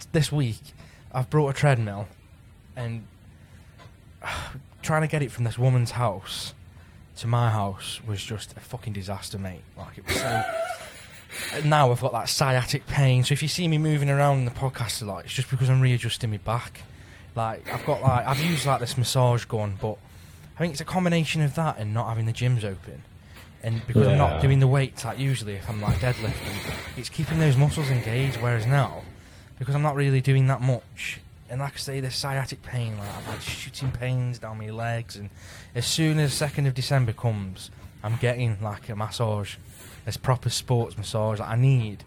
fact, this week I've brought a treadmill, and trying to get it from this woman's house to my house was just a fucking disaster, mate. Like it was so. And now I've got that sciatic pain. So if you see me moving around in the podcast a lot, it's just because I'm readjusting my back. Like I've got like I've used like this massage gun, but I think it's a combination of that and not having the gyms open. And because I'm not doing the weights like usually if I'm like deadlifting, it's keeping those muscles engaged. Whereas now, because I'm not really doing that much, and like I say, the sciatic pain, like I've had shooting pains down my legs, and as soon as second of December comes, I'm getting like a massage, this proper sports massage. Like I need,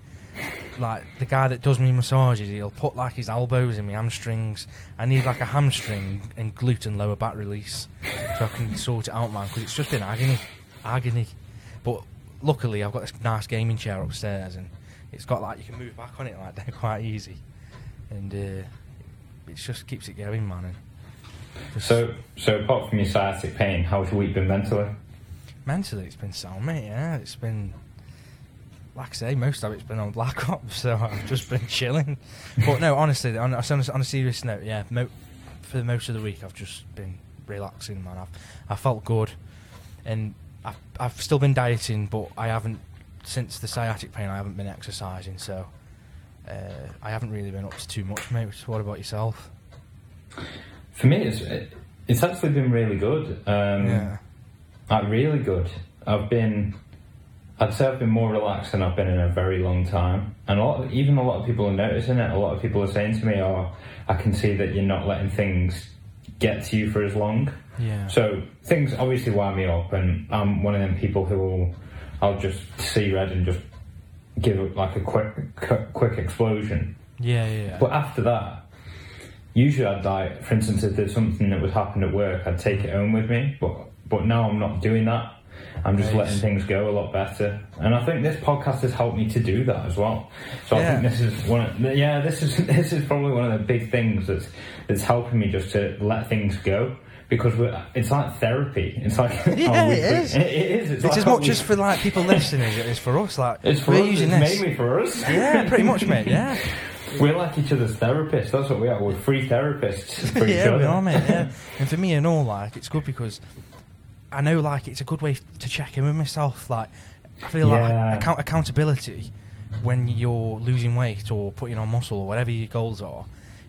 like the guy that does me massages, he'll put like his elbows in my hamstrings. I need like a hamstring and glute and lower back release, so I can sort it out, man. Because it's just been agony, agony. But luckily, I've got this nice gaming chair upstairs, and it's got like you can move back on it like that quite easy, and uh, it just keeps it going, man. So, so apart from your sciatic pain, how's your week been mentally? mentally, it's been sound, mate. Yeah, it's been like I say, most of it's been on Black Ops, so I've just been chilling. But no, honestly, on, on a serious note, yeah, mo- for most of the week, I've just been relaxing, man. I've I felt good, and I've I've still been dieting, but I haven't since the sciatic pain. I haven't been exercising, so uh, I haven't really been up to too much, mate. What about yourself? For me, it's it's actually been really good. Um, yeah, Like really good. I've been, I'd say I've been more relaxed than I've been in a very long time. And a lot, of, even a lot of people are noticing it. A lot of people are saying to me, "Oh, I can see that you're not letting things get to you for as long." yeah, So things obviously wind me up, and I'm one of them people who will, I'll just see red and just give it like a quick, quick, quick explosion. yeah, yeah. But after that, usually I'd like, for instance, if there's something that would happen at work, I'd take it home with me. But but now I'm not doing that. I'm just Nice. letting things go a lot better, and I think this podcast has helped me to do that as well. So I think this is one. Of, yeah, this is this is probably one of the big things that's that's helping me just to let things go because we're, it's like therapy. It's like Yeah, oh, our it weekly- is. It, it is. It's, It's like as our much as for like people listening it is for us. Like it's for we're us. using it's this. mainly for us. Yeah, pretty much, mate. Yeah. We're like each other's therapists. That's what we are. We're free therapists for each yeah, other. we are, mate. Yeah, and for me and all, like, it's good because I know, like, it's a good way to check in with myself. Like, I feel Yeah. like account- accountability when you're losing weight or putting on muscle or whatever your goals are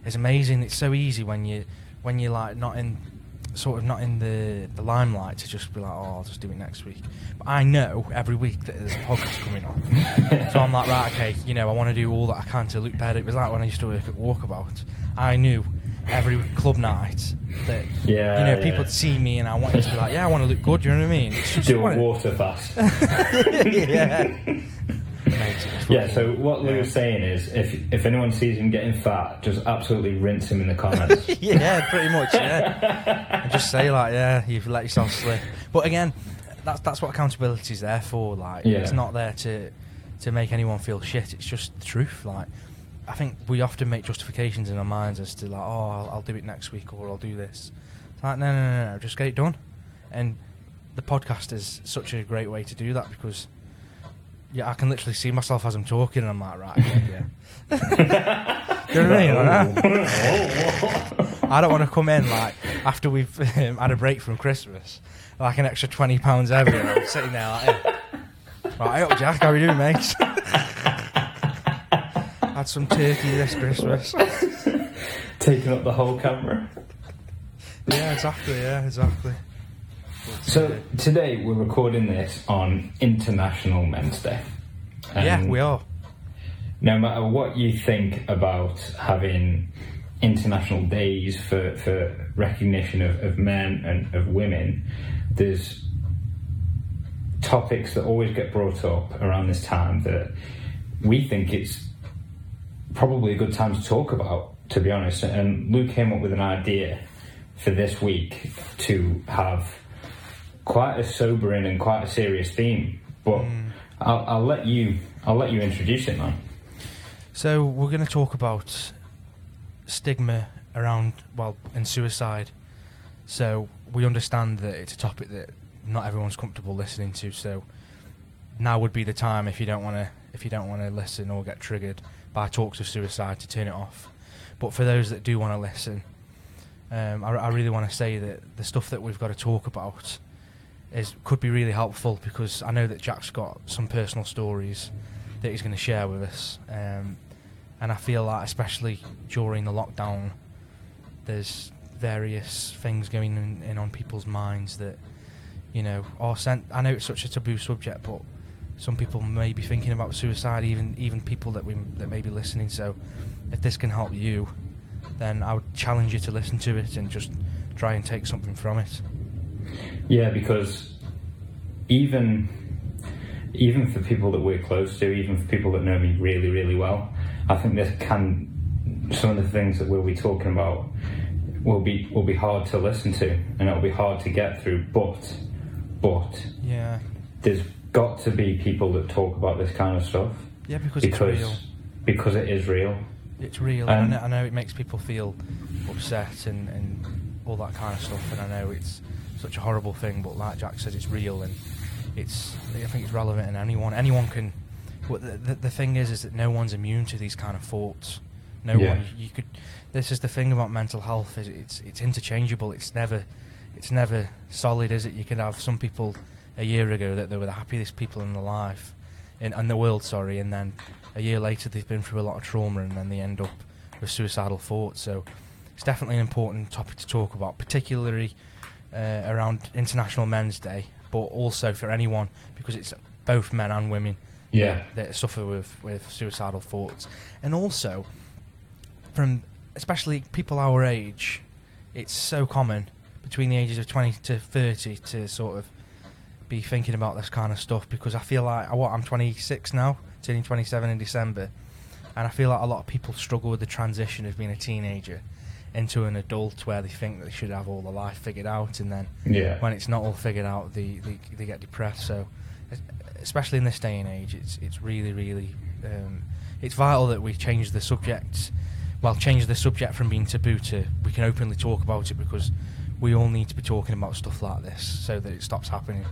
is amazing. It's so easy when you when you're like not in sort of not in the the limelight to just be like, oh, I'll just do it next week. But I know every week that there's a podcast coming on, so I'm like, right, okay, you know, I want to do all that I can to look better. It was like when I used to work at Walkabout. I knew every club night that Yeah, you know yeah. people would see me and I wanted to be like, yeah, I want to look good. You know what I mean? It's just Do a water fast. yeah. Mate, it's yeah. So what Lou yeah. was saying is, if if anyone sees him getting fat, just absolutely rinse him in the comments. yeah, pretty much. Yeah, and just say like, yeah, you've let yourself slip. But again, that's that's what accountability is there for. Like, Yeah. it's not there to to make anyone feel shit. It's just the truth. Like, I think we often make justifications in our minds as to like, oh, I'll, I'll do it next week or I'll do this. It's like, no, no, no, no, just get it done. And the podcast is such a great way to do that because. Yeah, I can literally see myself as I'm talking, and I'm like, right, okay, yeah. Do you know what I mean? Like? I don't want to come in like after we've um, had a break from Christmas, like an extra twenty pounds and I'm sitting there like, hey. right up, Jack, how are you doing, mate? Had some turkey this Christmas. Taking up the whole camera. Yeah, exactly. Yeah, exactly. So today we're recording this on International Men's Day. yeah, um, we are. No matter what you think about having international days for, for recognition of, of men and of women, there's topics that always get brought up around this time that we think it's probably a good time to talk about, to be honest. And Luke came up with an idea for this week to have quite a sobering and quite a serious theme. But I'll, I'll let you I'll let you introduce it, man. So we're going to talk about stigma around well and suicide. So we understand that it's a topic that not everyone's comfortable listening to. So now would be the time if you don't want to if you don't want to listen or get triggered by talks of suicide to turn it off. But for those that do want to listen, um, I, I really want to say that the stuff that we've got to talk about is could be really helpful because I know that Jack's got some personal stories that he's going to share with us, um, and I feel like especially during the lockdown, there's various things going in, in on people's minds that you know are sent. I know it's such a taboo subject, but some people may be thinking about suicide, even even people that we that may be listening. So, if this can help you, then I would challenge you to listen to it and just try and take something from it. Yeah, because even even for people that we're close to, even for people that know me really, really well, I think this can some of the things that we'll be talking about will be will be hard to listen to and it'll be hard to get through. But but Yeah, there's got to be people that talk about this kind of stuff yeah, because, because it's real. because it is real. It's real. Um, I, know, I know it makes people feel upset and, and all that kind of stuff, and I know it's such a horrible thing. But like Jack said, it's real, and it's. I think it's relevant, and anyone anyone can. What the, the, the thing is, is that no one's immune to these kind of thoughts. No Yeah. one. You could. This is the thing about mental health. Is it's it's interchangeable. It's never. It's never solid, is it? You could have some people a year ago that they were the happiest people in their life, in, in the world, sorry, and then a year later they've been through a lot of trauma and then they end up with suicidal thoughts. So it's definitely an important topic to talk about, particularly uh, around International Men's Day, but also for anyone because it's both men and women Yeah. that suffer with, with suicidal thoughts. And also, from especially people our age, it's so common between the ages of 20 to 30 to sort of be thinking about this kind of stuff because I feel like I what I'm 26 now, turning 27 in December, and I feel like a lot of people struggle with the transition of being a teenager into an adult where they think that they should have all the life figured out and then Yeah. when it's not all figured out, they, they, they get depressed. So, especially in this day and age, it's it's really really um, it's vital that we change the subject. Well, change the subject from being taboo to we can openly talk about it because we all need to be talking about stuff like this so that it stops happening.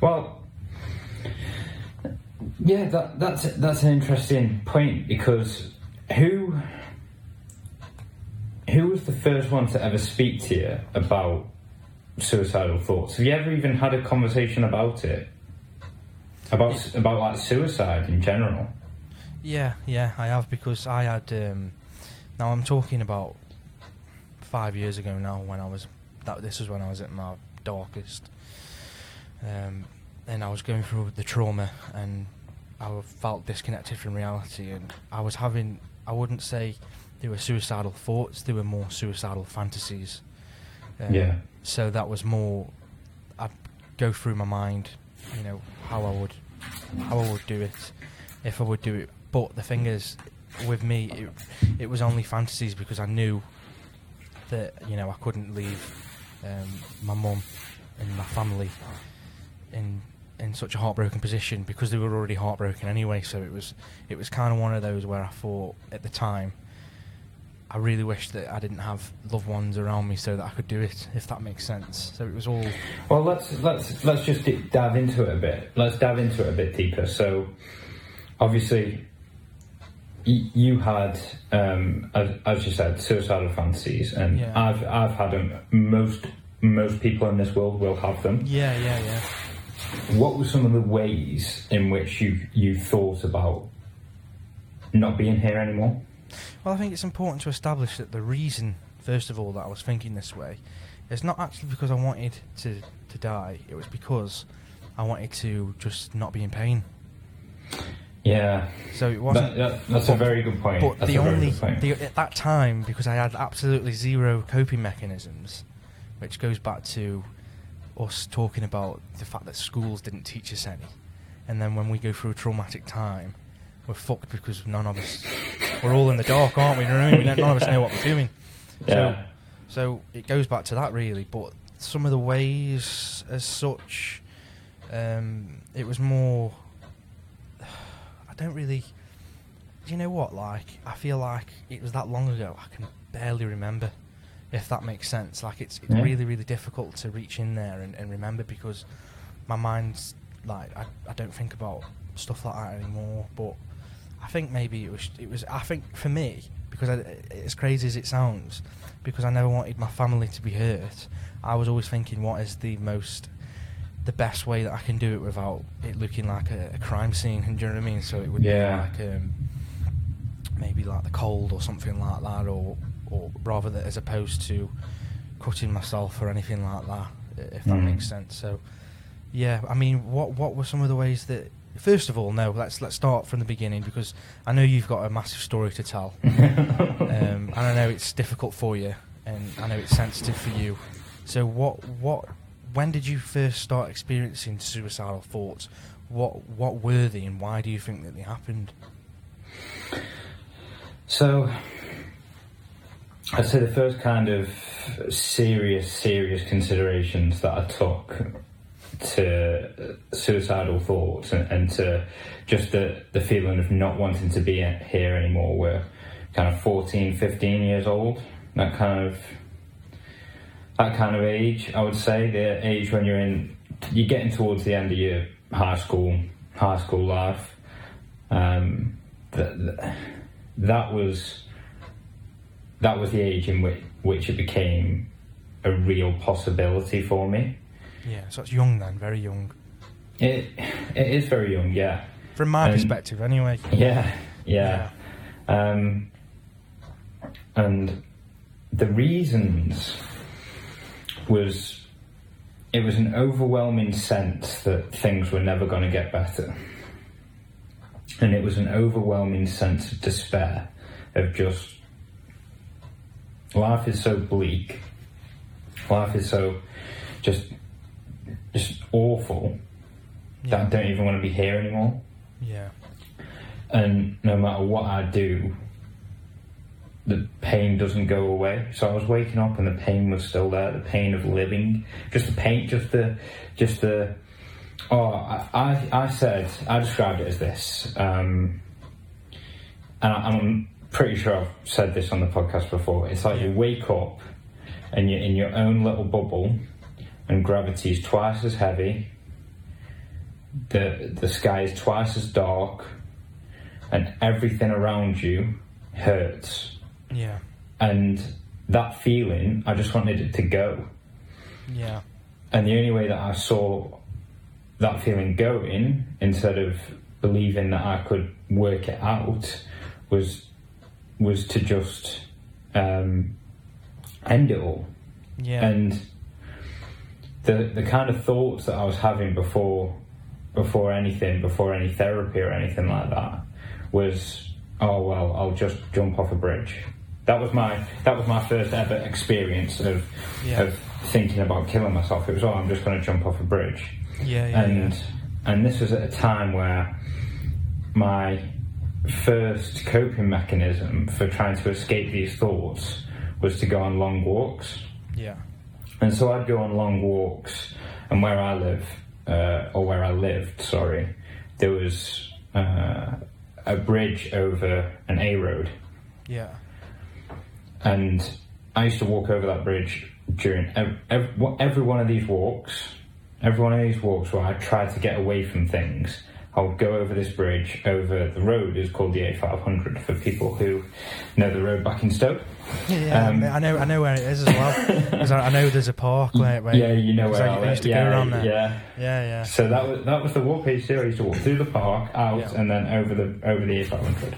Well, yeah, that, that's that's an interesting point because who who was the first one to ever speak to you about suicidal thoughts? Have you ever even had a conversation about it? About about like suicide in general? Yeah, yeah, I have because I had. Um, now I'm talking about five years ago now when I was that this was when I was at my darkest, um, and I was going through the trauma and I felt disconnected from reality and I was having. I wouldn't say they were suicidal thoughts; they were more suicidal fantasies. Um, Yeah. So that was more. I'd go through my mind, you know, how I would, how I would do it, if I would do it. But the thing is, with me, it, it was only fantasies because I knew that you know I couldn't leave um, my mum and my family in in such a heartbroken position because they were already heartbroken anyway. So it was it was kind of one of those where I thought at the time. I really wish that I didn't have loved ones around me so that I could do it, if that makes sense. So it was all Well, let's let's let's just dive into it a bit. Let's dive into it a bit deeper. So, obviously, y- you had, um, as, as you said, suicidal fantasies, and Yeah. I've I've had them. Most most people in this world will have them. yeah, yeah, yeah. What were some of the ways in which you you thought about not being here anymore? Well, I think it's important to establish that the reason, first of all, that I was thinking this way is not actually because I wanted to, to die. It was because I wanted to just not be in pain. Yeah, So it wasn't. that, that, that's a very good point. But that's the only the, at that time, because I had absolutely zero coping mechanisms, which goes back to us talking about the fact that schools didn't teach us any, and then when we go through a traumatic time, we're fucked because none of us we're all in the dark, aren't we? You know what I mean? None of us know what we're doing. So, Yeah. so it goes back to that really. But some of the ways, as such, um, it was more. I don't really. Do you know what? Like, I feel like it was that long ago. I can barely remember, if that makes sense. Like, it's, it's Yeah. really, really difficult to reach in there and, and remember because my mind's like I, I don't think about stuff like that anymore. But I think maybe it was it was. I think for me, because I, as crazy as it sounds, because I never wanted my family to be hurt. I was always thinking, what is the most, the best way that I can do it without it looking like a, a crime scene? Do you know what I mean? So it would Yeah. be like um, maybe like the cold or something like that, or or rather that as opposed to cutting myself or anything like that, if that Mm. makes sense. So yeah, I mean, what what were some of the ways that? First of all, no, let's let's start from the beginning because I know you've got a massive story to tell, um, and I know it's difficult for you, and I know it's sensitive for you. So what what when did you first start experiencing suicidal thoughts? What what were they, and why do you think that they happened? So, I'd say the first kind of serious, serious considerations that I took to suicidal thoughts and, and to just the, the feeling of not wanting to be here anymore were kind of 14, 15 years old. That kind of that kind of age, I would say, the age when you're in, you're getting towards the end of your high school, high school life. Um, that that was that was the age in which which it became a real possibility for me. Yeah, so it's young then, very young. It it is very young, yeah, From my Um, perspective, anyway. yeah, yeah. Um, and the reasons was it was an overwhelming sense that things were never going to get better. And it was an overwhelming sense of despair, of just life is so bleak, life is so just just awful that I don't even want to be here anymore Yeah. and no matter what I do, the pain doesn't go away. So I was waking up and the pain was still there, the pain of living, just the pain, just the, just the. Oh, I, I, I said I described it as this, um, and I, I'm pretty sure I've said this on the podcast before. It's like you wake up and you're in your own little bubble, and gravity is twice as heavy. The the sky is twice as dark and everything around you hurts. Yeah. And that feeling, I just wanted it to go. Yeah. And the only way that I saw that feeling going, instead of believing that I could work it out, was was to just um, end it all. Yeah. And the the kind of thoughts that I was having before before anything, before any therapy or anything like that, was oh well, I'll just jump off a bridge. That was my that was my first ever experience of Yeah. of thinking about killing myself. It was oh, I'm just going to jump off a bridge, yeah. Yeah. and and this was at a time where my first coping mechanism for trying to escape these thoughts was to go on long walks. yeah. And so I'd go on long walks, and where I live, uh, or where I lived, sorry, there was uh, a bridge over an A road, Yeah. and I used to walk over that bridge during every, every, every one of these walks. Every one of these walks where I tried to get away from things, I would go over this bridge. Over the road is called the A500 for people who know the road back in Stoke. Yeah, Um, I know. I know where it is as well. I, I know there's a park where. where yeah, you know where I, I, used to yeah, go around there. Yeah, Yeah, yeah. So that was that was the walk used to. I used to walk through the park, out, Yeah. and then over the over the A500,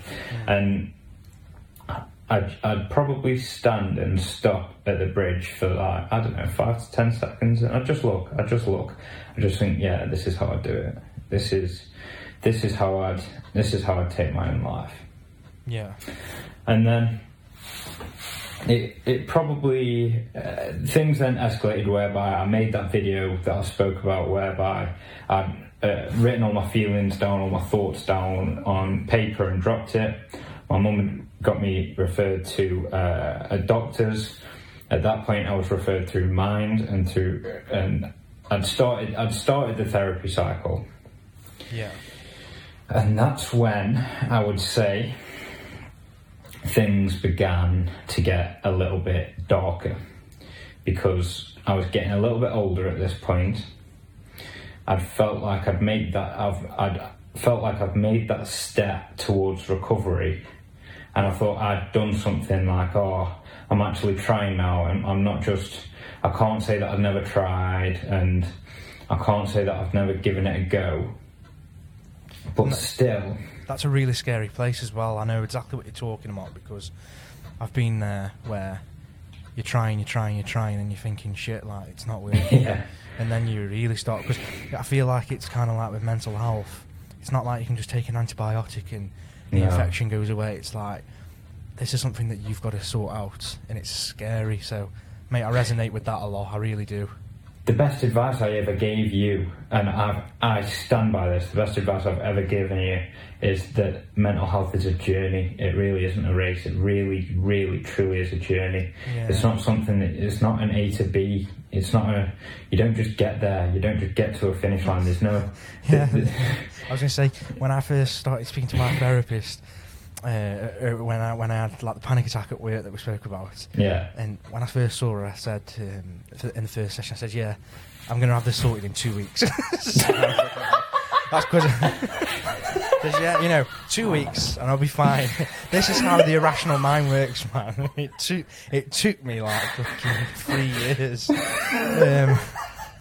and I'd, I'd probably stand and stop at the bridge for like I don't know five to ten seconds, and I'd just look. I'd just look. I just think, yeah, this is how I do it. This is this is how I'd this is how I'd take my own life. Yeah. And then it, it probably uh, things then escalated whereby I made that video that I spoke about whereby I'd uh, written all my feelings down, all my thoughts down on paper and dropped it. My mum got me referred to uh, a doctor's. At that point, I was referred through Mind and through and I'd started I'd started the therapy cycle, Yeah. And that's when I would say things began to get a little bit darker because I was getting a little bit older at this point. I'd felt like I'd made that I've I'd felt like I've made that step towards recovery and I thought I'd done something like, oh, I'm actually trying now, and I'm not just. I can't say that I've never tried, and I can't say that I've never given it a go. But No. still, That's a really scary place as well. I know exactly what you're talking about because I've been there where you're trying, you're trying, you're trying, and you're thinking, shit, like it's not working. yeah, and then you really start because I feel like it's kind of like with mental health. It's not like you can just take an antibiotic and the No. infection goes away. It's like this is something that you've got to sort out, and it's scary. So, mate, I resonate with that a lot. I really do. The best advice I ever gave you, and I I stand by this. The best advice I've ever given you is that mental health is a journey. It really isn't a race. It really, really, truly is a journey. Yeah. It's not something that it's not an A to B. It's not a. You don't just get there. You don't just get to a finish line. There's no. Yeah. I was going to say when I first started speaking to my therapist, uh, uh, when I when I had like the panic attack at work that we spoke about, yeah. and when I first saw her, I said um, in the first session, I said, "Yeah, I'm going to have this sorted in two weeks." So, that's because, yeah, you know, two weeks and I'll be fine. this is how the irrational mind works, man. It took it took me like fucking three years. Um,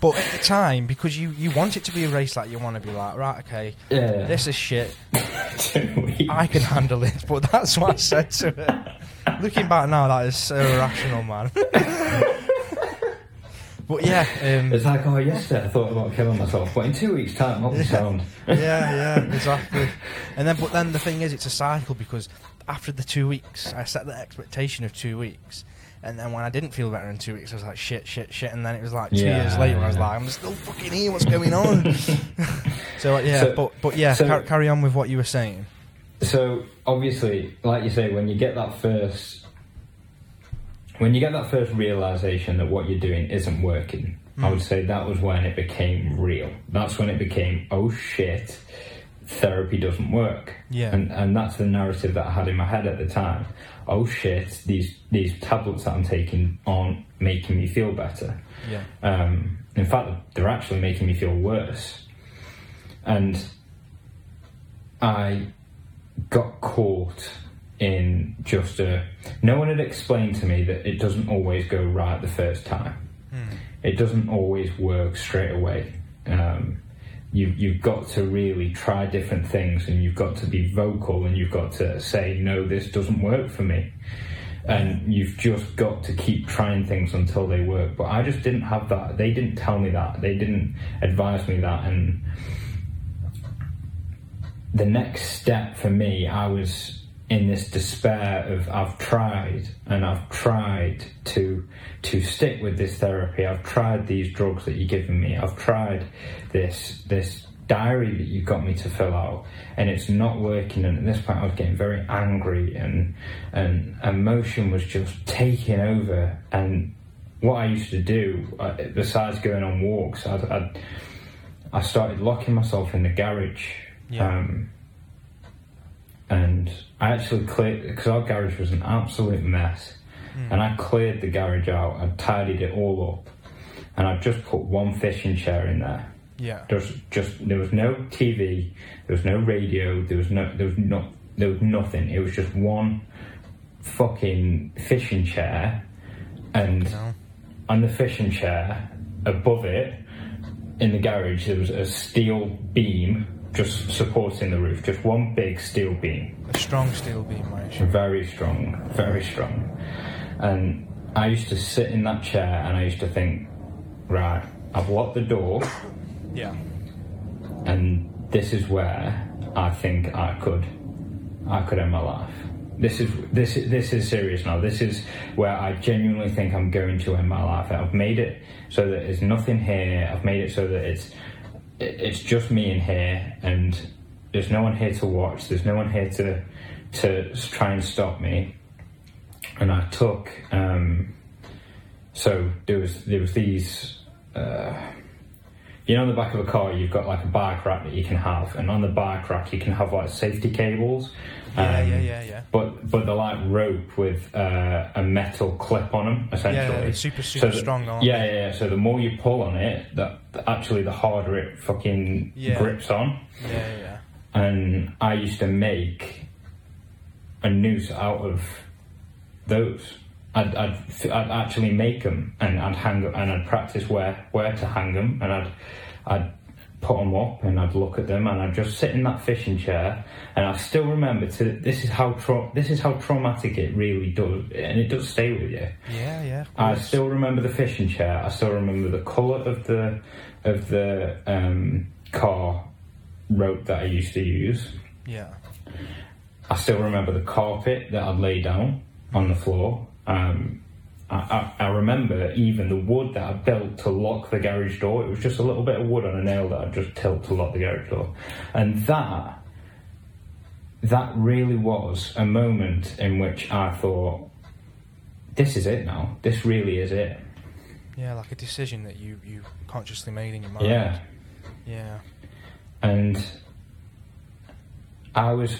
but at the time, because you, you want it to be a race, like you want to be like, right, okay, Yeah. this is shit. I can handle it, but that's what I said to her. Looking back now, that is so irrational, man. but yeah, um, It's like, oh, yesterday I thought about killing myself, but in two weeks' time, what we sound? yeah, yeah, exactly. And then, but then the thing is, it's a cycle because after the two weeks, I set the expectation of two weeks. And then when I didn't feel better in two weeks, I was like, shit, shit, shit. And then it was like two Yeah, years later, I was like, I'm still fucking here. What's going on? so uh, yeah, So- but but yeah, so- car- carry on with what you were saying. So obviously, like you say, when you get that first, when you get that first realization that what you're doing isn't working, I would say that was when it became real. That's when it became, oh shit, therapy doesn't work. Yeah. And and that's the narrative that I had in my head at the time. Oh shit, these these tablets that I'm taking aren't making me feel better. Yeah, Um, in fact, they're actually making me feel worse. And I got caught in just a. No one had explained to me that it doesn't always go right the first time. It doesn't always work straight away. Um, you, you've got to really try different things and you've got to be vocal and you've got to say, no, this doesn't work for me and you've just got to keep trying things until they work. But I just didn't have that. They didn't tell me that. They didn't advise me that. And the next step for me, I was in this despair of I've tried and I've tried to to stick with this therapy. I've tried these drugs that you're giving me. I've tried this this diary that you got me to fill out and it's not working and at this point I was getting very angry and and emotion was just taking over and what I used to do uh, besides going on walks I'd, I'd I started locking myself in the garage Yeah. um, and I actually cleared because our garage was an absolute mess. Hmm. And I cleared the garage out I tidied it all up and I just put one fishing chair in there. Yeah, there was just there was no TV, there was no radio, there was no there was not there was nothing. It was just one fucking fishing chair, and no, on the fishing chair above it in the garage there was a steel beam just supporting the roof, just one big steel beam a strong steel beam, mate. very strong, very strong. And I used to sit in that chair and I used to think, right, I've locked the door Yeah, and this is where I think I could, I could end my life. This is this is this is serious now. This is where I genuinely think I'm going to end my life. I've made it so that there's nothing here. I've made it so that it's it- it's just me in here, and there's no one here to watch. There's no one here to to try and stop me. And I took um, so there was there was these. Uh, you know, on the back of a car, you've got like a bike rack that you can have, and on the bike rack, you can have like safety cables. Yeah, um, yeah, yeah, yeah. But but they're like rope with uh, a metal clip on them, essentially. Yeah, they're super, super that- strong, aren't yeah, yeah, yeah. So the more you pull on it, that actually the harder it fucking Yeah. grips on. Yeah, yeah, yeah. And I used to make a noose out of those. I'd, I'd, I'd actually make them and I'd hang them and I'd practice where, where to hang them and I'd, I'd put them up and I'd look at them and I'd just sit in that fishing chair and I still remember to this is how tra- this is how traumatic it really does and it does stay with you. Yeah, yeah. I still remember the fishing chair. I still remember the colour of the of the um, car rope that I used to use. Yeah. I still remember the carpet that I'd lay down on the floor. Um, I, I, I remember even the wood that I built to lock the garage door. It was just a little bit of wood on a nail that I'd just tilt to lock the garage door, and that that really was a moment in which I thought, "This is it now. This really is it." Yeah, like a decision that you, you consciously made in your mind. Yeah. Yeah. And I was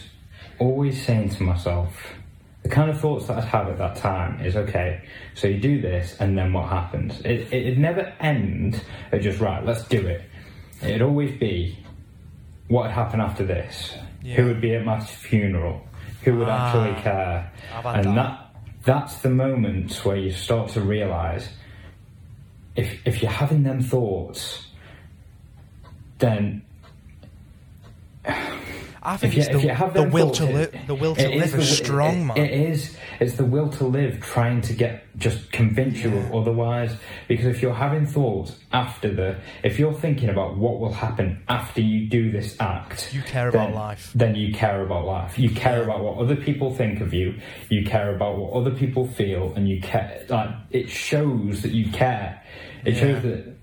always saying to myself, the kind of thoughts that I'd have at that time is okay, so you do this, and then what happens? It, it'd never end at just, right, let's do it. It'd always be what would happen after this? Yeah. Who would be at my funeral? Who would Ah, actually care? And that. that that's the moment where you start to realise if if you're having them thoughts, then I think if you, it's the, will to live. The will to live is strong, it- man. It is. It's the will to live, trying to get just convince you of otherwise. Because if you're having thoughts after the, if you're thinking about what will happen after you do this act, You care about then- life. Then you care about life. You care about what other people think of you. You care about what other people feel, and you care. Like it shows that you care. It Yeah. shows that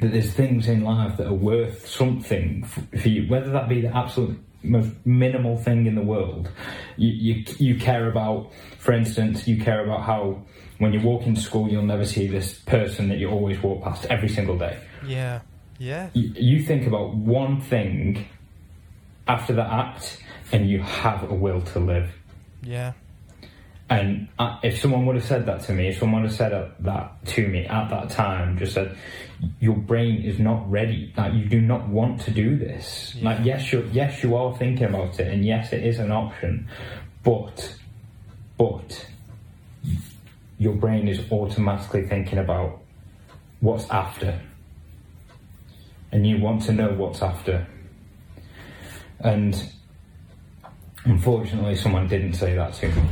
that there's things in life that are worth something for you, whether that be the absolute most minimal thing in the world. You, you, you care about, for instance, you care about how when you walk into school, you'll never see this person that you always walk past every single day. Yeah. Yeah. You, you think about one thing after the act, and you have a will to live. Yeah. And if someone would have said that to me, if someone would have said that to me at that time, just said, "Your brain is not ready. Like you do not want to do this. Yeah. Like yes, you yes you are thinking about it, and yes, it is an option, but but your brain is automatically thinking about what's after, and you want to know what's after, and." Unfortunately, someone didn't say that to me.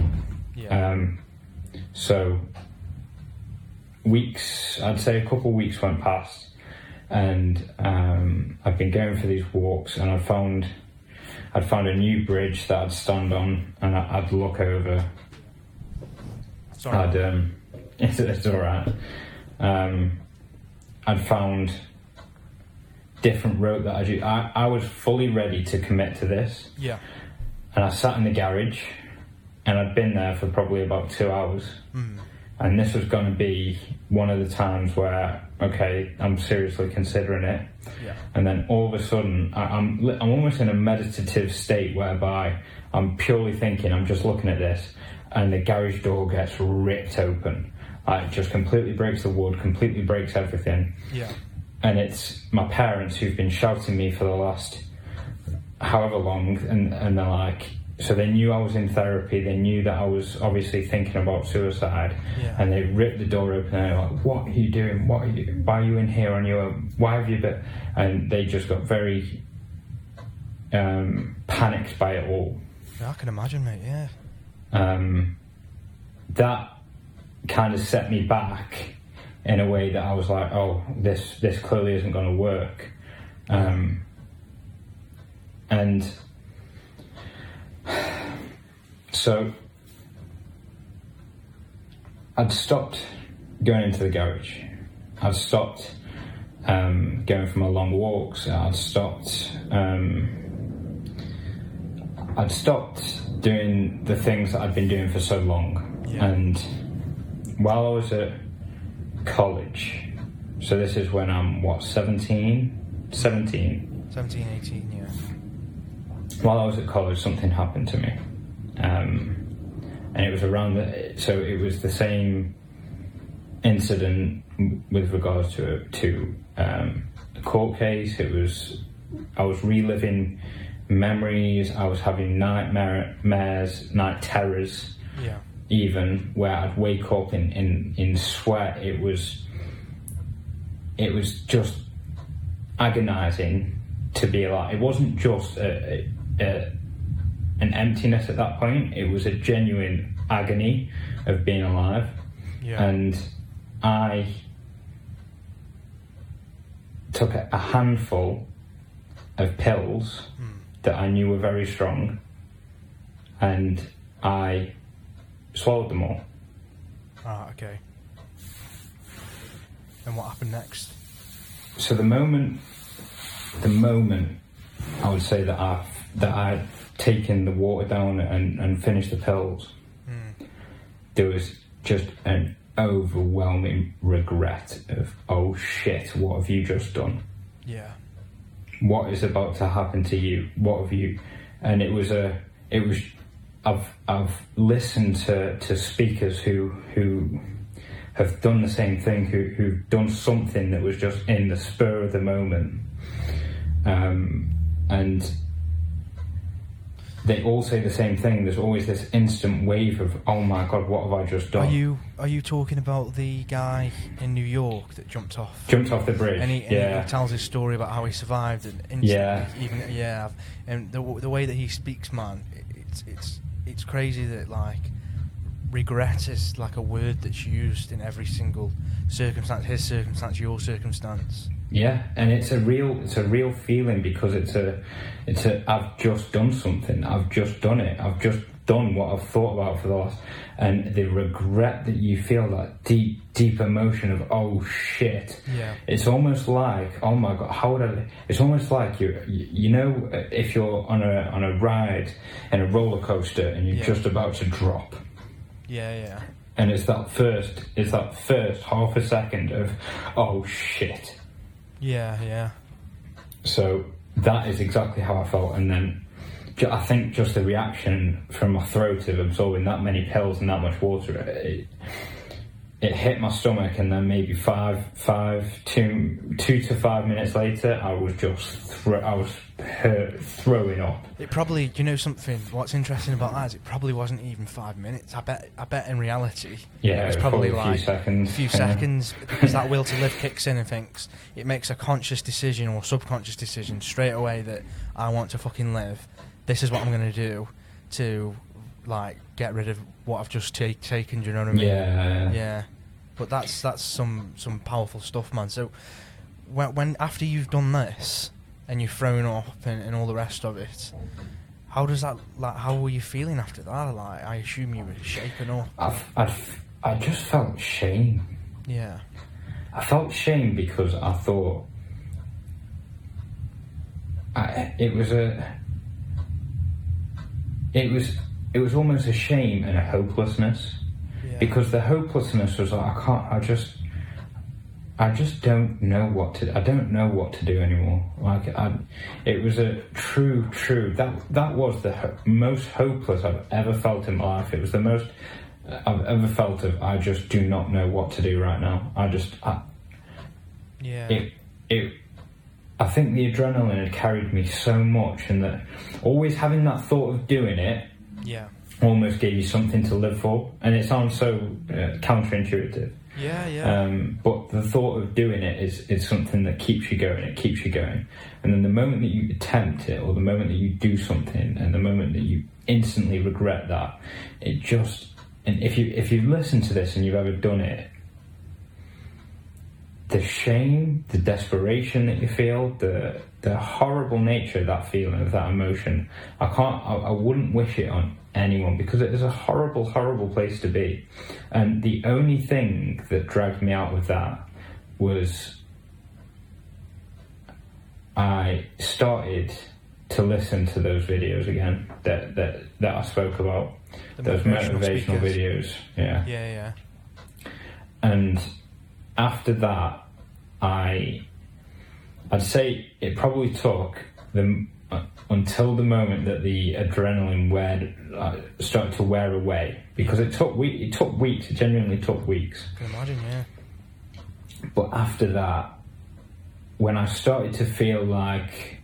Yeah. Um, so weeks, I'd say a couple of weeks went past, and um, I've been going for these walks, and I found I'd found a new bridge that I'd stand on, and I'd look over. Sorry. I'd um, it's, it's all right. Um, I'd found different route that I do. I, I was fully ready to commit to this yeah. and I sat in the garage, and I'd been there for probably about two hours. Mm. And this was going to be one of the times where, okay, I'm seriously considering it. Yeah. And then all of a sudden, I, I'm I'm almost in a meditative state whereby I'm purely thinking. I'm just looking at this, and the garage door gets ripped open. Uh, it just completely breaks the wood, completely breaks everything Yeah. and it's my parents who've been shouting me for the last however long, and, and they're like, so they knew I was in therapy, they knew that I was obviously thinking about suicide, Yeah. and they ripped the door open and they're like, what are you doing? What are you, why are you in here on your own? Why have you been? And they just got very um, panicked by it all. Yeah, I can imagine, mate. Yeah. Um, that kind of set me back in a way that I was like, oh, this this clearly isn't going to work. Um, and so I'd stopped going into the garage. I'd stopped um, going for my long walks. I'd stopped. Um, I'd stopped doing the things that I'd been doing for so long. Yeah. And while I was at college, so this is when I'm, what, 17? 17. 17, 18, yeah. While I was at college, something happened to me. Um, and it was around the, so it was the same incident with regards to, to um, a court case. It was, I was reliving memories. I was having nightmares, night terrors, Yeah. even where I'd wake up in, in, in sweat. It was it was just agonizing to be alive. It wasn't just a, a, a, an emptiness at that point. It was a genuine agony of being alive, Yeah. and I took a, handful of pills that I knew were very strong, and I swallowed them all. ah, okay. And what happened next? So the moment, the moment I would say that I that I'd taken the water down and, and finished the pills, there was just an overwhelming regret of oh shit, what have you just done? Yeah. What is about to happen to you? What have you? And it was a it was I've I've listened to, to speakers who who have done the same thing, who who've done something that was just in the spur of the moment, um, and they all say the same thing. There's always this instant wave of oh my god, what have I just done? Are you are you talking about the guy in New York that jumped off? Jumped off the bridge. And he, and yeah, he tells his story about how he survived and instantly, Yeah. even yeah, and the the way that he speaks, man, it's it's it's crazy that like regret is like a word that's used in every single circumstance. His circumstance, your circumstance. Yeah, and it's a real it's a real feeling because it's a it's a I've just done something. I've just done it. I've just done what I've thought about for the last and the regret that you feel that deep deep emotion of oh shit. Yeah. It's almost like oh my god how would I it's almost like you you know uh, if you're on a on a ride in a roller coaster and you're Yeah. just about to drop Yeah, yeah, and it's that first it's that first half a second of oh shit yeah, yeah. So that is exactly how I felt, and then I think just the reaction from my throat of absorbing that many pills and that much water, it, it hit my stomach, and then maybe five, five, two, two to five minutes later, I was just thro- I was throwing up. It probably, you know, something. What's interesting about that is it probably wasn't even five minutes. I bet, I bet in reality, Yeah, it was probably, probably a like few seconds, a few seconds because that will to live kicks in and thinks it makes a conscious decision or subconscious decision straight away that I want to fucking live. This is what I'm going to do to like get rid of what I've just ta- taken. Do you know what I mean? Yeah, Yeah, but that's that's some some powerful stuff, man. So when, when after you've done this and you're thrown up and, and all the rest of it, how does that like? How were you feeling after that? Like, I assume you were shaken up. I've, I've, I just felt shame. Yeah, I felt shame because I thought I, it was a it was it was almost a shame and a hopelessness yeah, because the hopelessness was like I can't I just I just don't know what to I don't know what to do anymore. Like I it was a true true that that was the ho- most hopeless I've ever felt in my life. It was the most I've ever felt of I just do not know what to do right now. I just I, yeah, it it I think the adrenaline had carried me so much and that always having that thought of doing it yeah, almost gave you something to live for. And it sounds so uh, counterintuitive yeah, yeah. um, but the thought of doing it is, is something that keeps you going it keeps you going and then the moment that you attempt it or the moment that you do something and the moment that you instantly regret that it just and if you if you've listened to this and you've ever done it the shame, the desperation that you feel, the the horrible nature of that feeling, of that emotion. I can't. I, I wouldn't wish it on anyone because it is a horrible, horrible place to be. And the only thing that dragged me out of that was I started to listen to those videos again that that that I spoke about. The those motivational motivational videos. Yeah. yeah, yeah, and after that, I I'd say it probably took the until the moment that the adrenaline wear uh, started to wear away because it took we it took weeks. It genuinely took weeks. can imagine. Yeah, But after that, when I started to feel like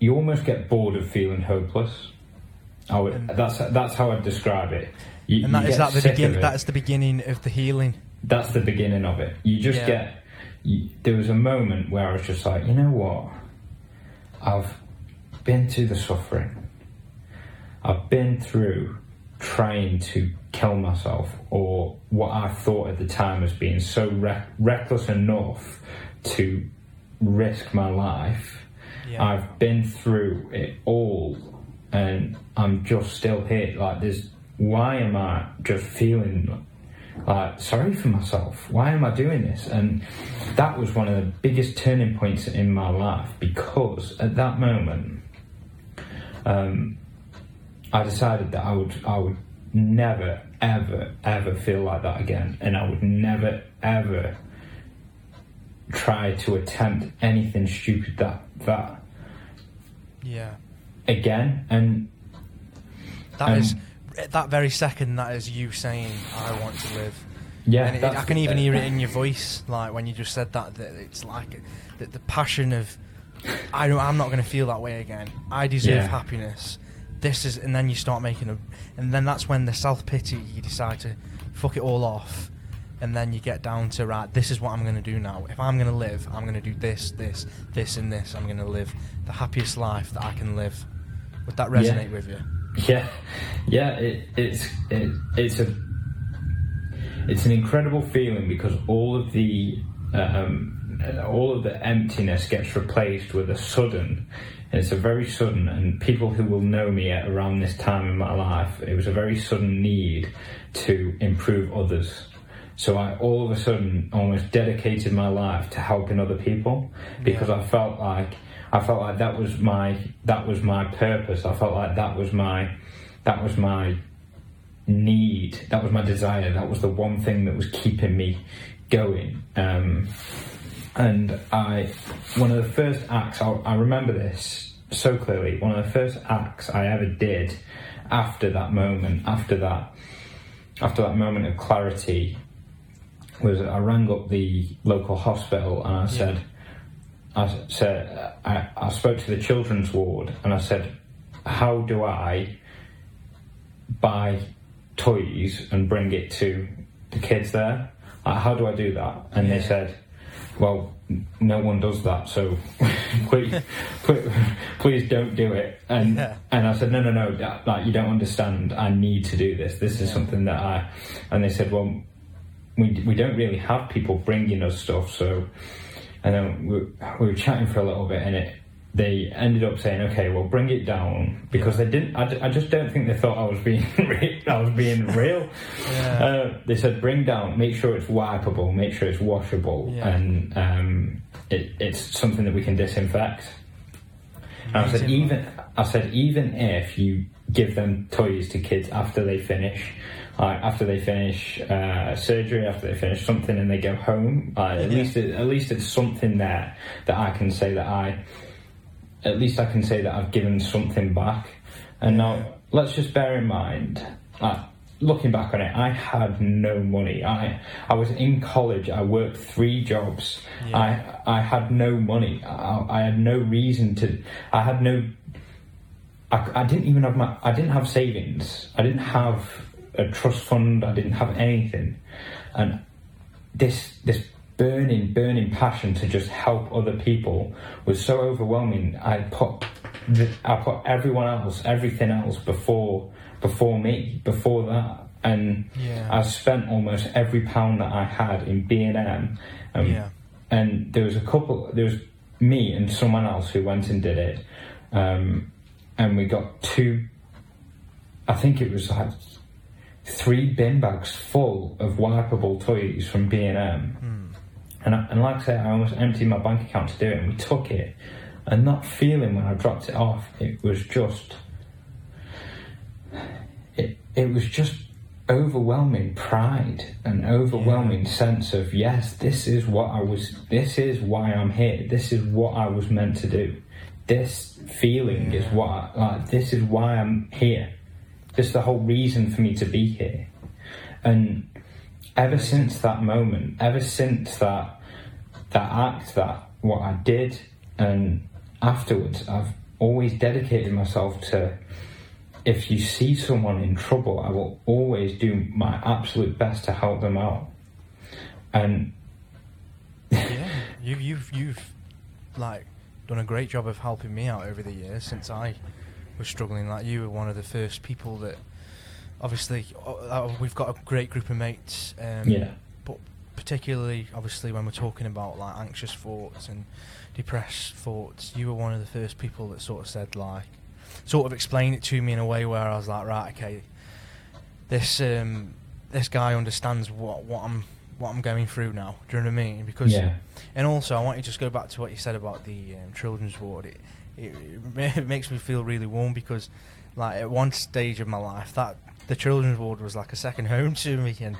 you almost get bored of feeling hopeless. I would, that's that's how I'd describe it. You, And that is that the sick of begin. That's the beginning of the healing. that's the beginning of it. You just Yeah. get. There was a moment where I was just like, you know what? I've been through the suffering. I've been through trying to kill myself, or what I thought at the time as being so re- reckless enough to risk my life. Yeah. I've been through it all, and I'm just still here. Like, there's why am I just feeling like sorry for myself? Why am I doing this? And that was one of the biggest turning points in my life because at that moment, um, I decided that I would I would never ever ever feel like that again, and I would never ever try to attempt anything stupid that that Yeah. again. And That Um, is at that very second. That is you saying, "I want to live." yeah, and it, I can even hear it in your voice, like when you just said that. That it's like the, the passion of, I don't, I'm not going to feel that way again. I deserve Yeah. happiness. This is, and then you start making a, and then that's when the self pity. You decide to fuck it all off, and then you get down to right. This is what I'm going to do now. If I'm going to live, I'm going to do this, this, this, and this. I'm going to live the happiest life that I can live. Would that resonate with you? Yeah, yeah. It, it's it, it's a it's an incredible feeling because all of the um, all of the emptiness gets replaced with a sudden. It's a very sudden, and people who will know me at around this time in my life, it was a very sudden need to improve others. So I all of a sudden almost dedicated my life to helping other people because I felt like I felt like that was my that was my purpose. I felt like that was my that was my need. That was my desire. That was the one thing that was keeping me going. Um, and I, one of the first acts, I, I remember this so clearly. One of the first acts I ever did after that moment, after that, after that moment of clarity, was I rang up the local hospital and I said, I said, I, I spoke to the children's ward and I said, how do I buy toys and bring it to the kids there? Like, how do I do that? And they said, well, no one does that, so please, please, please don't do it. And Yeah. and I said, no, no, no, that, like you don't understand. I need to do this. This is Yeah. something that I. And they said, well, we we don't really have people bringing us stuff, so. And then we, we were chatting for a little bit, and it they ended up saying, okay, well, bring it down because they didn't. I, I just don't think they thought I was being I was being real. Yeah. Uh, they said, bring down, make sure it's wipeable, make sure it's washable, Yeah. and um, it, it's something that we can disinfect. And I said, even I said, even if you give them toys to kids after they finish, like after they finish uh, surgery, after they finish something, and they go home, uh, at Yeah. least it, at least it's something there that I can say that I, at least I can say that I've given something back. And now let's just bear in mind, looking back on it, I had no money. I I was in college. I worked three jobs. Yeah. I I had no money. I, I had no reason to. I had no. I, I didn't even have my. I didn't have savings. I didn't have a trust fund. I didn't have anything, and this this burning burning passion to just help other people was so overwhelming. I put the, I put everyone else, everything else before before me, before that, and Yeah. I spent almost every pound that I had in B and M. Um, Yeah. and there was a couple. There was me and someone else who went and did it, um, and we got two. I think it was like three bin bags full of wipeable toys from B and M, hmm. and I, and like I said, I almost emptied my bank account to do it. And we took it, and that feeling when I dropped it off, it was just. It it was just overwhelming pride and overwhelming sense of yes this is what i was this is why i'm here. This is what i was meant to do. This feeling is what I, like this is why i'm here is the whole reason for me to be here and ever since that moment ever since that that act that what i did and afterwards i've always dedicated myself to if you see someone in trouble, I will always do my absolute best to help them out. And yeah, you, you've you've like done a great job of helping me out over the years since I was struggling. Like you were one of the first people that, obviously, uh, uh, we've got a great group of mates. Um, yeah, but particularly, obviously, when we're talking about like anxious thoughts and depressed thoughts, you were one of the first people that sort of said like, sort of explained it to me in a way where I was like, right, okay, this um, this guy understands what what I'm what I'm going through now. Do you know what I mean? Because yeah. and also I want you to just go back to what you said about the um, children's ward. It, it, it makes me feel really warm because like at one stage of my life that the children's ward was like a second home to me and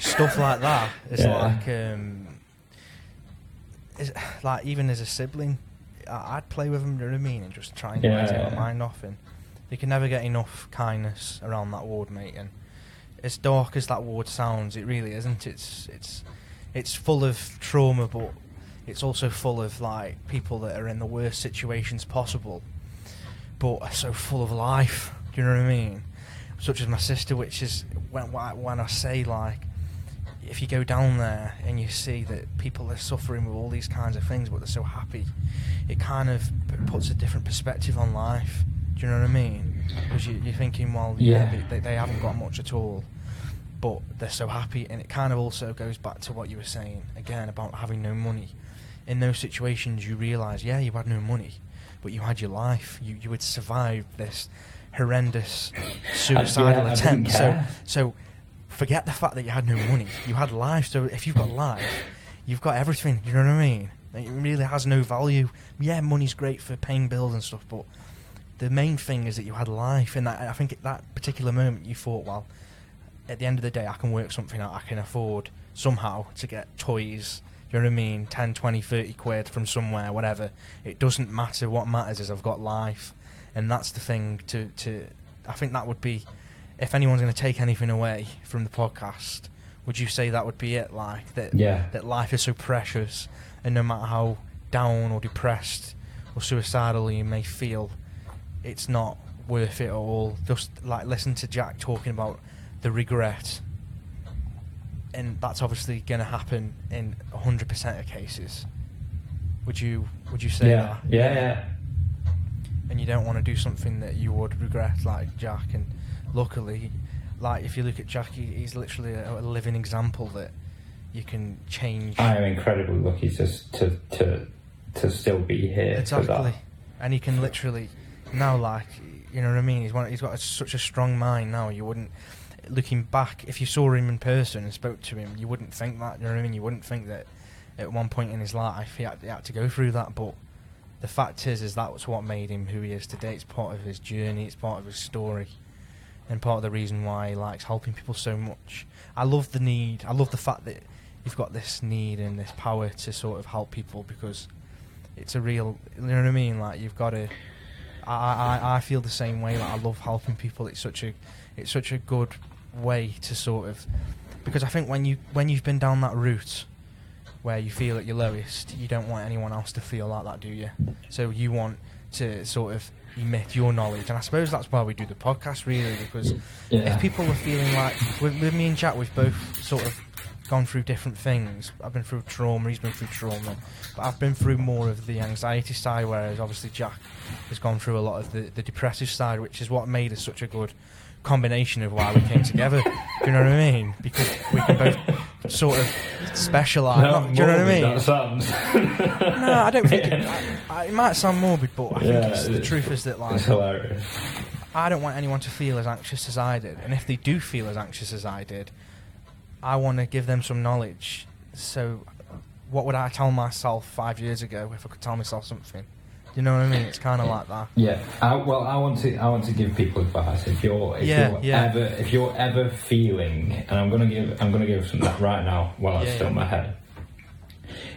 stuff like that. It's Yeah. like um, it's, like even as a sibling, I- I'd play with them. Do you know what I mean? And just try and Yeah. take my mind off. And you can never get enough kindness around that ward, mate. And as dark as that ward sounds, it really isn't. It's it's it's full of trauma, but it's also full of like people that are in the worst situations possible, but are so full of life. Do you know what I mean? Such as my sister, which is when when I say like, if you go down there and you see that people are suffering with all these kinds of things, but they're so happy, it kind of puts a different perspective on life. Do you know what I mean? Because you, you're thinking, well, yeah, Yeah. they, they haven't got much at all, but they're so happy, and it kind of also goes back to what you were saying again about having no money. In those situations, you realise, yeah, you had no money, but you had your life. You you had survived this horrendous suicidal didn't attempt. So so forget the fact that you had no money. You had life. So if you've got life, you've got everything. You know what I mean? It really has no value. Yeah, money's great for paying bills and stuff, but the main thing is that you had life. And that, I think at that particular moment you thought, well, at the end of the day, I can work something out. I can afford somehow to get toys. You know what I mean? 10, 20, 30 quid from somewhere, whatever. It doesn't matter. What matters is I've got life. And that's the thing to, to I think that would be, if anyone's going to take anything away from the podcast, would you say that would be it? Like, that, Yeah. that life is so precious, and no matter how down or depressed or suicidal you may feel, it's not worth it at all. Just like listen to Jack talking about the regret, and that's obviously going to happen in hundred percent of cases. Would you Would you say yeah, that? yeah, yeah. And you don't want to do something that you would regret, like Jack. And luckily, like if you look at Jack, he, he's literally a, a living example that you can change. I am incredibly lucky to to to to still be here. Exactly. And he can literally now, like, you know what I mean. He's one. He's got a, such a strong mind now. You wouldn't, looking back, if you saw him in person and spoke to him, you wouldn't think that. You know what I mean. You wouldn't think that at one point in his life he had, he had to go through that. But the fact is, is that's what made him who he is today. It's part of his journey. It's part of his story, and part of the reason why he likes helping people so much. I love the need. I love the fact that you've got this need and this power to sort of help people because it's a real you know what I mean like you've got to I, I, I feel the same way like I love helping people it's such a it's such a good way to sort of because I think when you when you've been down that route where you feel at your lowest you don't want anyone else to feel like that do you so you want to sort of emit your knowledge and I suppose that's why we do the podcast really because Yeah. if people are feeling like with, with me and Jack we've both sort of gone through different things I've been through trauma he's been through trauma but I've been through more of the anxiety side whereas obviously Jack has gone through a lot of the, the depressive side which is what made us such a good combination of why we came together do you know what I mean because we can both sort of specialise How not- do you know what I mean That sounds. no I don't think it, I, I, it might sound morbid but I think Yeah, it's, the it's- truth is that like It's hilarious. I don't want anyone to feel as anxious as I did. And if they do feel as anxious as I did, I want to give them some knowledge. So, what would I tell myself five years ago if I could tell myself something? You know what I mean? It's kind of like that. Yeah. I, well, I want to. I want to give people advice. If you're, if Yeah, you're yeah. ever, if you're ever feeling, and I'm gonna give, I'm gonna give some that right now while Yeah, still in yeah. my head.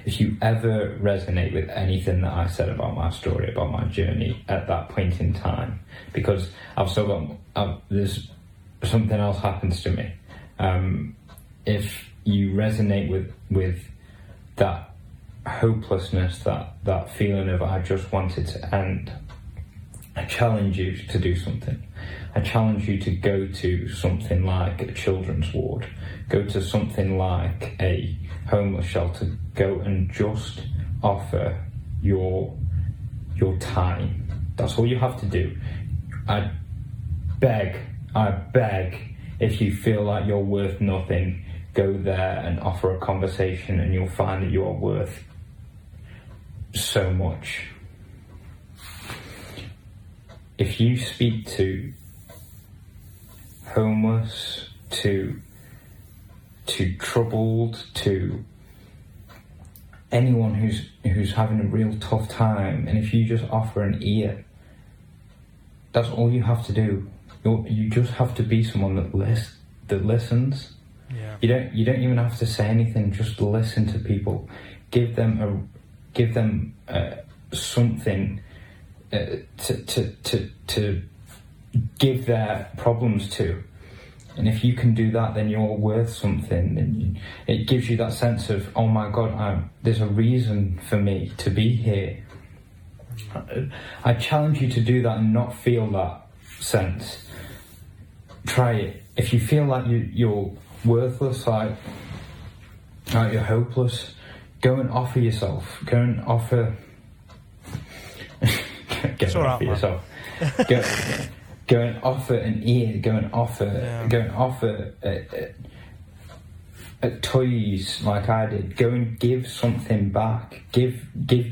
If you ever resonate with anything that I said about my story, about my journey at that point in time, because I've still got, I've, there's something else happens to me. Um, if you resonate with with that hopelessness, that that feeling of I just wanted to end, I challenge you to do something. I challenge you to go to something like a children's ward, go to something like a homeless shelter, go and just offer your your time. That's all you have to do. I beg, I beg, if you feel like you're worth nothing, go there and offer a conversation and you'll find that you are worth so much. If you speak to homeless, to to troubled, to anyone who's who's having a real tough time, and if you just offer an ear, that's all you have to do. you you just have to be someone that that listens. Yeah. You don't you don't even have to say anything. Just listen to people. Give them a give them uh, something uh, to, to to to give their problems to. And if you can do that, then you're worth something. And it gives you that sense of, oh my God, I'm, there's a reason for me to be here. I challenge you to do that and not feel that sense. Try it. If you feel like you, you're worthless, like, like you're hopeless, go and offer yourself. Go and offer. It's all offer yourself. Go, go and offer an ear. Go and offer. Yeah. Go and offer. Uh, uh, uh, toys like I did. Go and give something back. Give give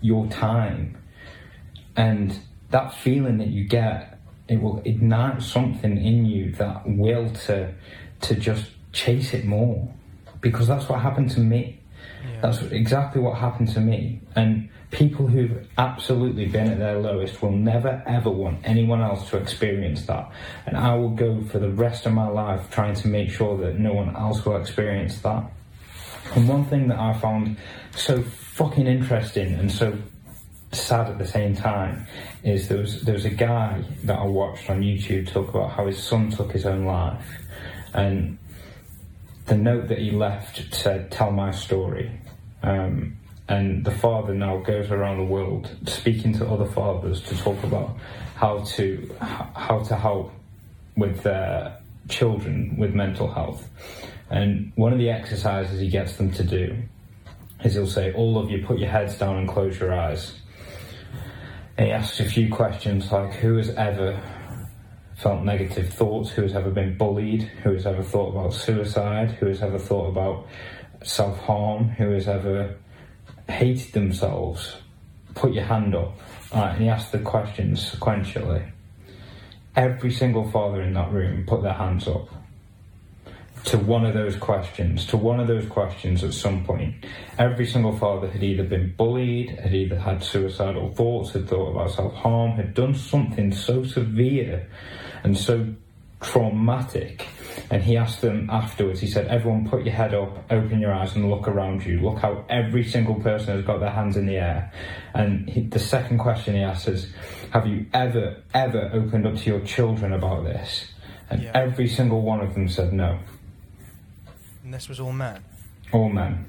your time, and that feeling that you get, it will ignite something in you that will to to just chase it more, because that's what happened to me. That's exactly what happened to me. And people who've absolutely been at their lowest will never ever want anyone else to experience that. And I will go for the rest of my life trying to make sure that no one else will experience that. And one thing that I found so fucking interesting and so sad at the same time is there was there was a guy that I watched on YouTube talk about how his son took his own life and the note that he left said, "Tell my story." Um, and the father now goes around the world speaking to other fathers to talk about how to how to help with their children with mental health. And one of the exercises he gets them to do is he'll say, "All of you, put your heads down and close your eyes." And he asks a few questions like, "Who has ever felt negative thoughts, who has ever been bullied, who has ever thought about suicide, who has ever thought about self harm, who has ever hated themselves, put your hand up. Alright, and he asked the questions sequentially. Every single father in that room put their hands up to one of those questions, to one of those questions at some point. Every single father had either been bullied, had either had suicidal thoughts, had thought about self harm, had done something so severe and so traumatic. And he asked them afterwards, he said, Everyone put your head up, open your eyes, and look around you. Look how every single person has got their hands in the air. And he, the second question he asked is, Have you ever, ever opened up to your children about this? And Yeah. every single one of them said no. And this was all men. All men.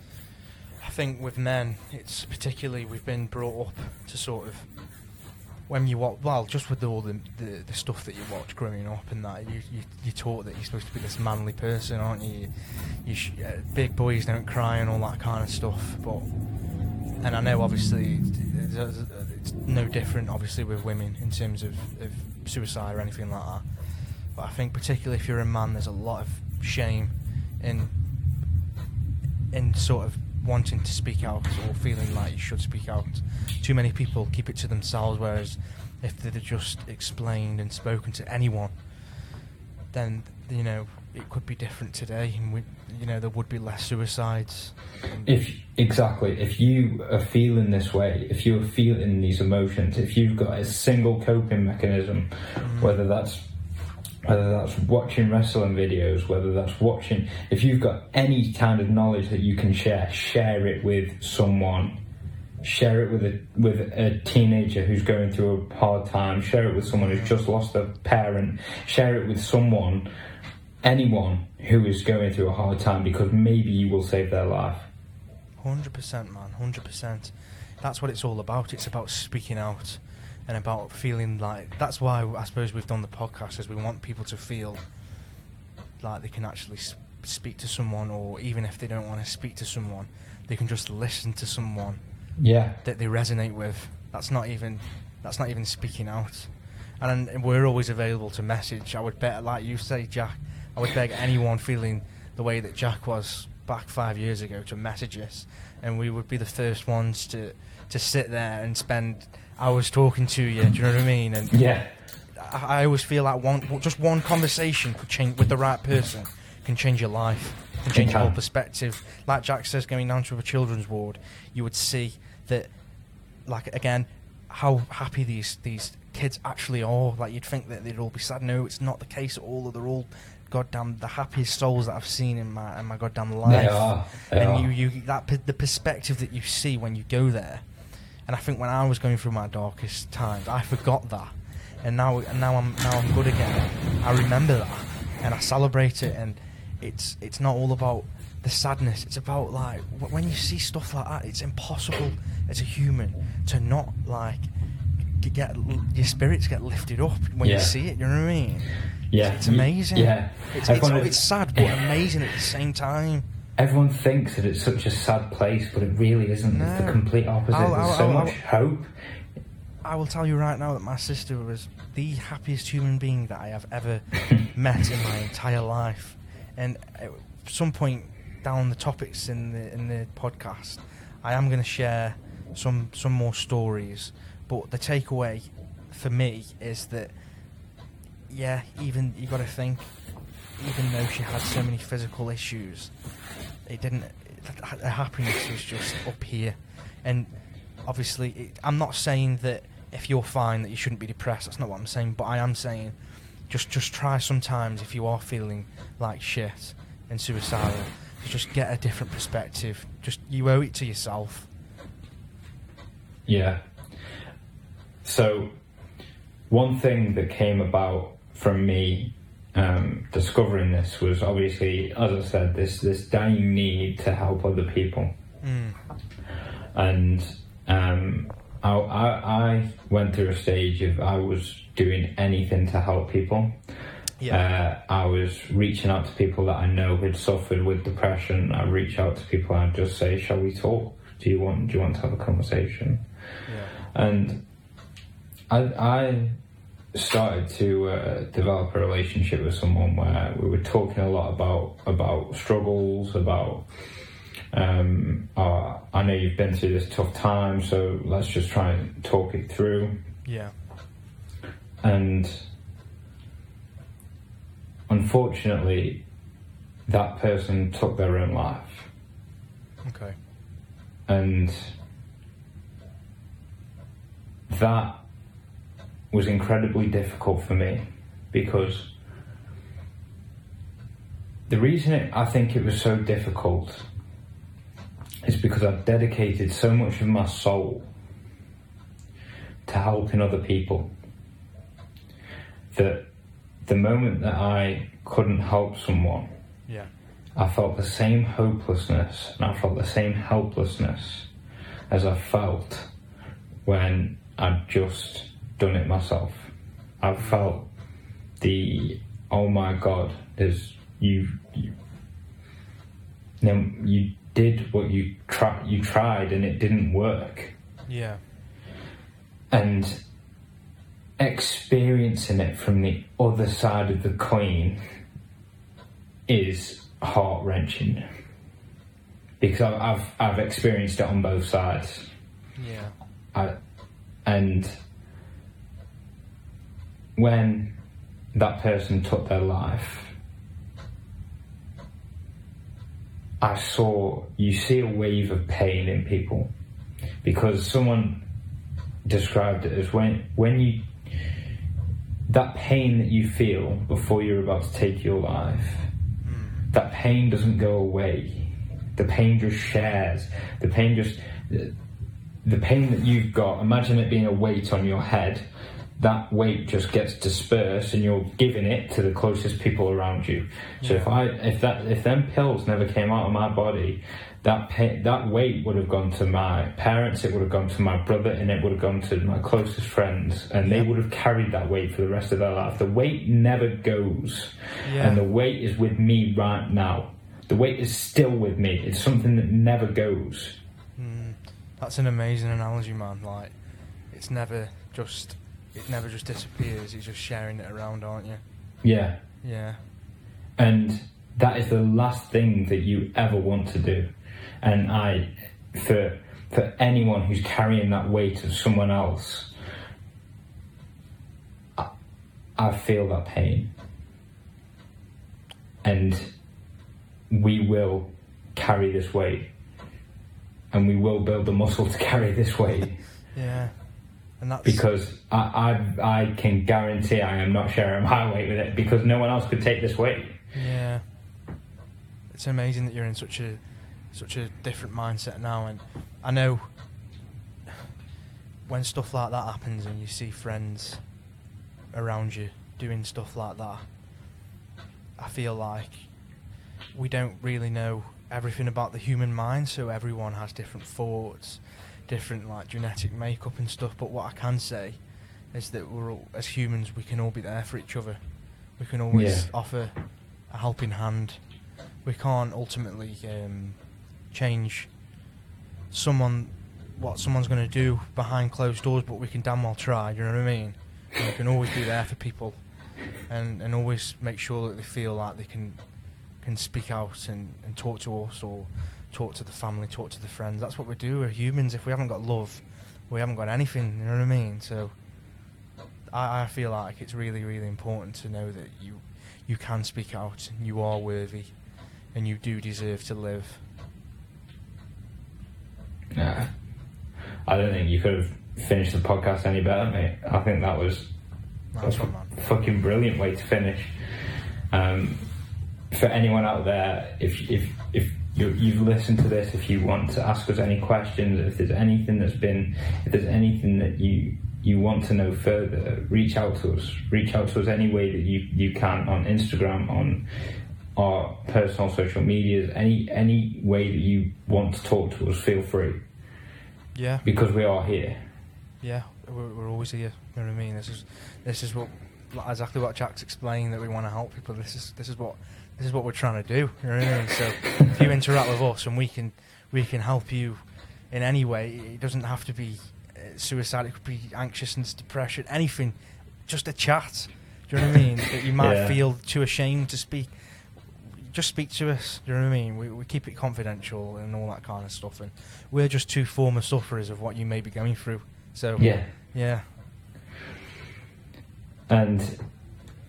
I think with men, it's particularly we've been brought up to sort of when you watch, well, just with all the, the the stuff that you watch growing up and that you you you're taught that you're supposed to be this manly person, aren't you? You sh- uh, big boys don't cry and all that kind of stuff. But and I know obviously it's, it's no different, obviously with women in terms of, of suicide or anything like that. But I think particularly if you're a man, there's a lot of shame in in sort of wanting to speak out or feeling like you should speak out. Too many people keep it to themselves, whereas if they'd have just explained and spoken to anyone, then you know it could be different today, and we, you know there would be less suicides. If exactly, if you are feeling this way, if you're feeling these emotions, if you've got a single coping mechanism, mm. whether that's whether that's watching wrestling videos, whether that's watching, if you've got any kind of knowledge that you can share, share it with someone. Share it with a with a teenager who's going through a hard time. Share it with someone who's just lost a parent. Share it with someone, anyone who is going through a hard time, because maybe you will save their life. Hundred percent, man. Hundred percent. That's what it's all about. It's about speaking out and about feeling like that's why I suppose we've done the podcast is we want people to feel like they can actually speak to someone, or even if they don't want to speak to someone, they can just listen to someone Yeah. that they resonate with. That's not even that's not even speaking out. And, then we're always available to message. I would bet, like you say, Jack, I would beg anyone feeling the way that Jack was back five years ago to message us, and we would be the first ones to to sit there and spend hours talking to you. Do you know what I mean? And Yeah. I, I always feel like one just one conversation could change with the right person can change your life, can change your whole perspective. Like Jack says, going down to a children's ward, you would see that, like again, how happy these these kids actually are. Like you'd think that they'd all be sad. No, it's not the case at all. They're all goddamn the happiest souls that I've seen in my in my goddamn life. They are. They and are. you you that the perspective that you see when you go there. And I think when I was going through my darkest times, I forgot that, and now and now I'm now I'm good again. I remember that, and I celebrate it. And it's it's not all about the sadness. It's about like when you see stuff like that, it's impossible as a human to not like get your spirits get lifted up when Yeah. you see it. You know what I mean? Yeah. it's amazing. yeah. it's, it's, it's sad but amazing at the same time. Everyone thinks that it's such a sad place, but it really isn't. It's the complete opposite. I'll- There's I'll- so I'll- much hope. I will tell you right now that my sister was the happiest human being that I have ever met in my entire life. And at some point down the topics in the in the podcast, I am going to share some some more stories. But the takeaway for me is that yeah, even you've got to think, even though she had so many physical issues, it didn't. Her happiness was just up here, and obviously, it, I'm not saying that if you're fine that you shouldn't be depressed. That's not what I'm saying. But I am saying, just just try sometimes if you are feeling like shit and suicidal, to just get a different perspective. Just you owe it to yourself. Yeah. So, one thing that came about from me um, discovering this was obviously, as I said, this this dying need to help other people, Mm. and um, I, I I went through a stage of I was doing anything to help people. Yeah. Uh, I was reaching out to people that I know had suffered with depression. I reach out to people and just say, "Shall we talk? Do you want? Do you want to have a conversation?" yeah. and I, I started to uh, develop a relationship with someone where we were talking a lot about about struggles, about um, uh, I know you've been through this tough time, so let's just try and talk it through. Yeah. And unfortunately, that person took their own life, Okay. and that was incredibly difficult for me because the reason it, I think it was so difficult is because I've dedicated so much of my soul to helping other people that the moment that I couldn't help someone, Yeah. I felt the same hopelessness and I felt the same helplessness as I felt when I'd just done it myself. I've felt the oh my god, there's you. you then you did what you try, you tried and it didn't work, Yeah. and experiencing it from the other side of the coin is heart wrenching because I've, I've I've experienced it on both sides. Yeah. I, and when that person took their life, I saw you see a wave of pain in people. Because someone described it as when when you that pain that you feel before you're about to take your life that pain doesn't go away. The pain just shares. The pain just the pain that you've got imagine it being a weight on your head that weight just gets dispersed and you're giving it to the closest people around you. So if I if that if them pills never came out of my body, that that weight would have gone to my parents, it would have gone to my brother, and it would have gone to my closest friends, and they would have carried that weight for the rest of their life. The weight never goes, Yeah. and the weight is with me right now. The weight is still with me. It's something that never goes. Hmm. That's an amazing analogy, man. Like, it's never just, it never just disappears. You're just sharing it around, aren't you? Yeah. Yeah. and that is the last thing that you ever want to do and i for for anyone who's carrying that weight of someone else i, I feel that pain and we will carry this weight and we will build the muscle to carry this weight Yeah. And that's because I, I I can guarantee I am not sharing my weight with it because no one else could take this weight. Yeah. It's amazing that you're in such a such a different mindset now and I know when stuff like that happens and you see friends around you doing stuff like that I feel like we don't really know everything about the human mind so everyone has different thoughts different like genetic makeup and stuff but what I can say is that we're all, as humans we can all be there for each other we can always Yeah. offer a helping hand. We can't ultimately um, change someone what someone's going to do behind closed doors, but we can damn well try. You know what I mean? And we can always be there for people, and and always make sure that they feel like they can can speak out and, and talk to us or talk to the family, talk to the friends. That's what we do. We're humans. If we haven't got love, we haven't got anything. You know what I mean? So I, I feel like it's really, really important to know that you you can speak out, and you are worthy, and you do deserve to live. Nah. I don't think you could have finished the podcast any better, mate. I think that was Nice a man. fucking brilliant way to finish. Um, for anyone out there, if if if you, you've listened to this, if you want to ask us any questions, if there's anything that's been, if there's anything that you you want to know further, reach out to us. Reach out to us any way that you you can on Instagram, on our personal social medias, any any way that you want to talk to us. Feel free Yeah, because we are here. yeah, we're, we're always here. You know what I mean? This is this is what exactly what Jack's explained that we want to help people. This is this is what this is what we're trying to do. You know what I mean? So if you interact with us and we can we can help you in any way, it doesn't have to be uh, suicide. It could be anxiousness, depression, anything. Just a chat. Do you know what I mean? that you might Yeah. feel too ashamed to speak. Just speak to us. Do you know what I mean? We, we keep it confidential and all that kind of stuff. And we're just two former sufferers of what you may be going through. So Yeah. yeah, And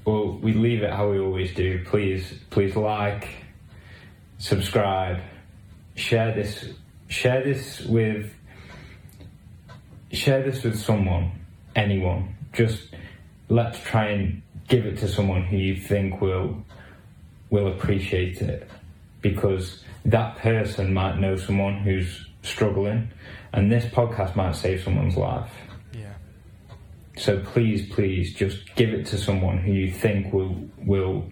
well, we leave it how we always do. Please, please like, subscribe, share this, share this with, share this with someone, anyone. Just let's try and give it to someone who you think will will appreciate it, because that person might know someone who's struggling, and this podcast might save someone's life. So please, please, just give it to someone who you think will will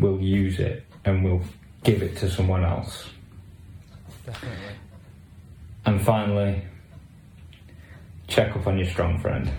will use it and will give it to someone else. definitely. And finally, check up on your strong friend.